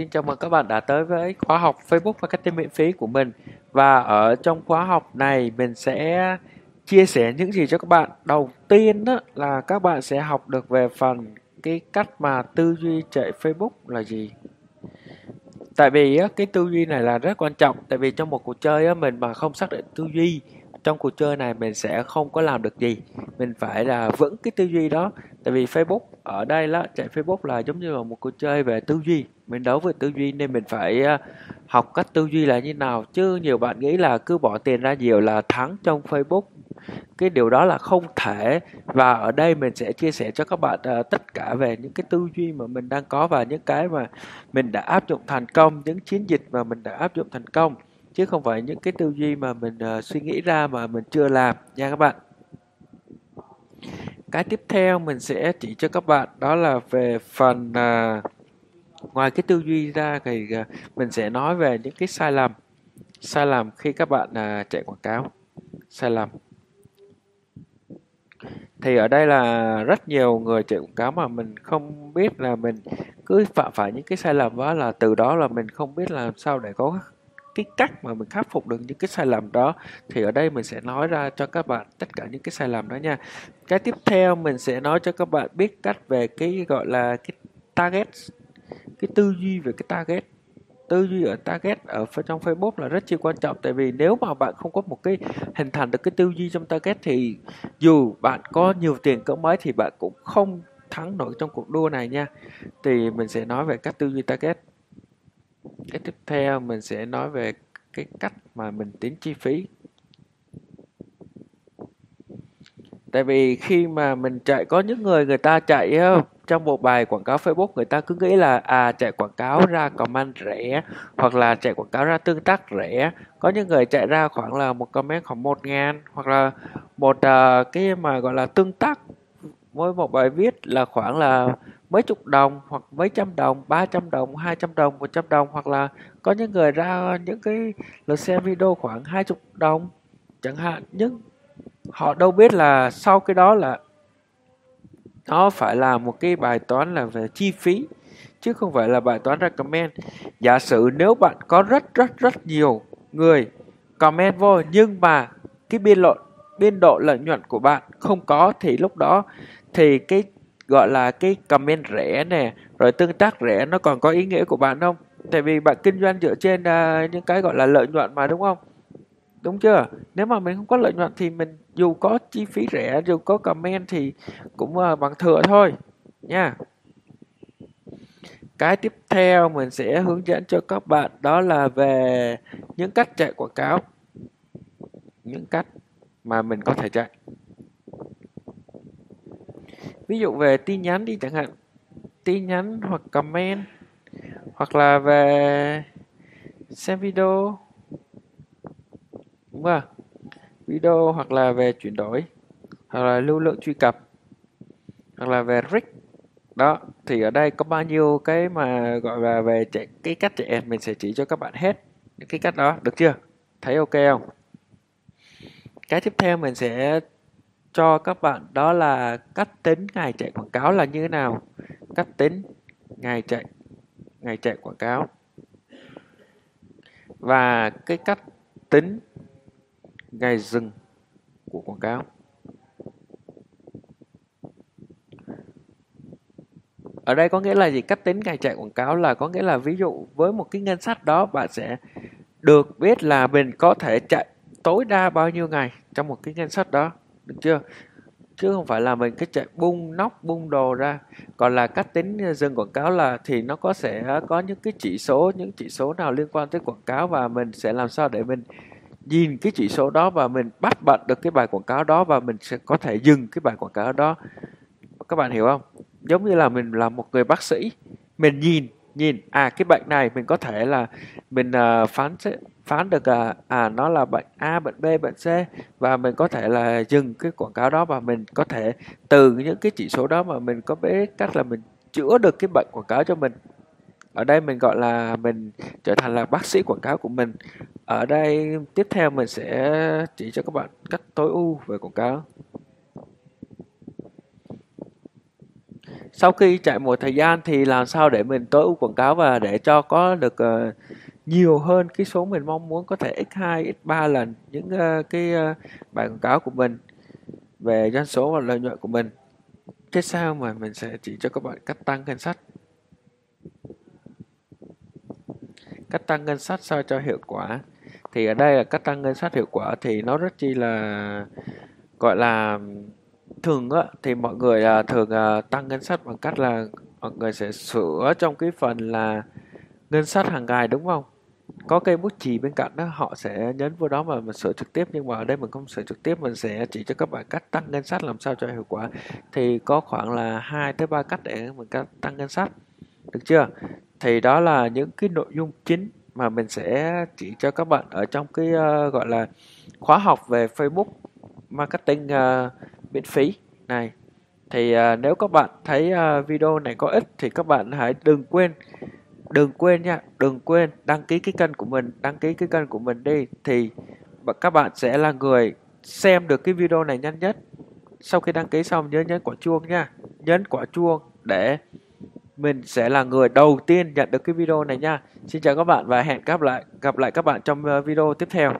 Xin chào mừng các bạn đã tới với khóa học Facebook Marketing miễn phí của mình. Và ở trong khóa học này, mình sẽ chia sẻ những gì cho các bạn. Đầu tiên đó là các bạn sẽ học được về phần cái cách mà tư duy chạy Facebook là gì. Tại vì cái tư duy này là rất quan trọng. Tại vì trong một cuộc chơi mình mà không xác định tư duy trong cuộc chơi này mình sẽ không có làm được gì. Mình phải là vững cái tư duy đó. Tại vì Facebook ở đây là chạy Facebook là giống như là một cuộc chơi về tư duy. Mình đấu về tư duy nên mình phải à, học cách tư duy là như nào. Chứ nhiều bạn nghĩ là cứ bỏ tiền ra nhiều là thắng trong Facebook. Cái điều đó là không thể. Và ở đây mình sẽ chia sẻ cho các bạn uh, tất cả về những cái tư duy mà mình đang có và những cái mà mình đã áp dụng thành công những chiến dịch mà mình đã áp dụng thành công chứ không phải những cái tư duy mà mình uh, suy nghĩ ra mà mình chưa làm nha các bạn. Cái tiếp theo mình sẽ chỉ cho các bạn đó là về phần uh, ngoài cái tư duy ra thì uh, mình sẽ nói về những cái sai lầm. Sai lầm khi các bạn uh, chạy quảng cáo. Sai lầm. Thì ở đây là rất nhiều người chạy quảng cáo mà mình không biết là mình cứ phạm phải những cái sai lầm đó là từ đó là mình không biết làm sao để có cái cách mà mình khắc phục được những cái sai lầm đó, thì ở đây mình sẽ nói ra cho các bạn tất cả những cái sai lầm đó nha. Cái tiếp theo mình sẽ nói cho các bạn biết cách về cái gọi là cái target, cái tư duy về cái target. Tư duy ở target ở trong Facebook là rất chi quan trọng, tại vì nếu mà bạn không có một cái hình thành được cái tư duy trong target thì dù bạn có nhiều tiền cỡ mấy thì bạn cũng không thắng nổi trong cuộc đua này nha. Thì mình sẽ nói về cách tư duy target cái tiếp theo mình sẽ nói về cái cách mà mình tính chi phí. Tại vì khi mà mình chạy có những người người ta chạy trong một bài quảng cáo Facebook người ta cứ nghĩ là à chạy quảng cáo ra comment rẻ hoặc là chạy quảng cáo ra tương tác rẻ. Có những người chạy ra khoảng là một comment khoảng một ngàn hoặc là một uh, cái mà gọi là tương tác mỗi một bài viết là khoảng là mấy chục đồng hoặc mấy trăm đồng, 300 đồng, 200 đồng, 100 đồng hoặc là có những người ra những cái lượt xem video khoảng 20 đồng chẳng hạn. Nhưng họ đâu biết là sau cái đó là nó phải là một cái bài toán là về chi phí chứ không phải là bài toán recommend. Giả sử nếu bạn có rất rất rất nhiều người comment vô nhưng mà cái biên lợi biên độ lợi nhuận của bạn không có thì lúc đó thì cái gọi là cái comment rẻ nè rồi tương tác rẻ nó còn có ý nghĩa của bạn không? Tại vì bạn kinh doanh dựa trên uh, những cái gọi là lợi nhuận mà đúng không? Đúng chưa? Nếu mà mình không có lợi nhuận thì mình dù có chi phí rẻ dù có comment thì cũng uh, bằng thừa thôi nha. Cái tiếp theo mình sẽ hướng dẫn cho các bạn đó là về những cách chạy quảng cáo. Những cách mà mình có thể chạy ví dụ về tin nhắn đi chẳng hạn, tin nhắn hoặc comment, hoặc là về xem video, đúng không? Video hoặc là về chuyển đổi, hoặc là lưu lượng truy cập, hoặc là về rig đó, thì ở đây có bao nhiêu cái mà, gọi là, về chạy cái cách chạy ad mình sẽ chỉ cho các bạn hết những cái cách đó, được chưa? Thấy ok không? Cái tiếp theo mình sẽ cho các bạn đó là cách tính ngày chạy quảng cáo là như thế nào? Cách tính ngày chạy ngày chạy quảng cáo. Và cái cách tính ngày dừng của quảng cáo. Ở đây có nghĩa là gì? Cách tính ngày chạy quảng cáo là có nghĩa là ví dụ với một cái ngân sách đó, bạn sẽ được biết là mình có thể chạy tối đa bao nhiêu ngày trong một cái ngân sách đó được chưa? Chứ không phải là mình cái chạy bung nóc bung đồ ra. Còn là cách tính ờ, dừng quảng cáo là thì nó có sẽ có những cái chỉ số những chỉ số nào liên quan tới quảng cáo và mình sẽ làm sao để mình nhìn cái chỉ số đó và mình bắt bật được cái bài quảng cáo đó và mình sẽ có thể dừng cái bài quảng cáo đó. Các bạn hiểu không? Giống như là mình là một người bác sĩ mình nhìn nhìn à cái bệnh này mình có thể là mình uh, phán phán được à, à nó là bệnh A, bệnh B, bệnh C và mình có thể là dừng cái quảng cáo đó và mình có thể từ những cái chỉ số đó mà mình có biết cách là mình chữa được cái bệnh quảng cáo cho mình. Ở đây mình gọi là mình trở thành là bác sĩ quảng cáo của mình. Ở đây tiếp theo mình sẽ chỉ cho các bạn cách tối ưu về quảng cáo. Sau khi chạy một thời gian thì làm sao để mình tối ưu quảng cáo và để cho có được uh, nhiều hơn cái số mình mong muốn có thể x2 x3 lần những uh, cái uh, bài quảng cáo của mình về doanh số và lợi nhuận của mình. Thế sao mà mình sẽ chỉ cho các bạn cách tăng ngân sách? Cách tăng ngân sách sao cho hiệu quả? Thì ở đây là cách tăng ngân sách hiệu quả thì nó rất chi là gọi là thường á thì mọi người là thường à, tăng ngân sách bằng cách là mọi người sẽ sửa trong cái phần là ngân sách hàng ngày đúng không? Có cây bút chì bên cạnh đó họ sẽ nhấn vào đó mà mình sửa trực tiếp nhưng mà ở đây mình không sửa trực tiếp mình sẽ chỉ cho các bạn cách tăng ngân sách làm sao cho hiệu quả. Thì có khoảng là hai tới ba cách để mình tăng ngân sách. Được chưa? Thì đó là những cái nội dung chính mà mình sẽ chỉ cho các bạn ở trong cái uh, gọi là khóa học về Facebook marketing uh, miễn phí này. Thì uh, nếu các bạn thấy uh, video này có ích thì các bạn hãy đừng quên đừng quên nha, đừng quên đăng ký cái kênh của mình, đăng ký cái kênh của mình đi. Thì các bạn sẽ là người xem được cái video này nhanh nhất. Sau khi đăng ký xong, nhớ nhấn quả chuông nha. Nhấn quả chuông để mình sẽ là người đầu tiên nhận được cái video này nha. Xin chào các bạn và hẹn gặp lại gặp lại các bạn trong ờ, video tiếp theo.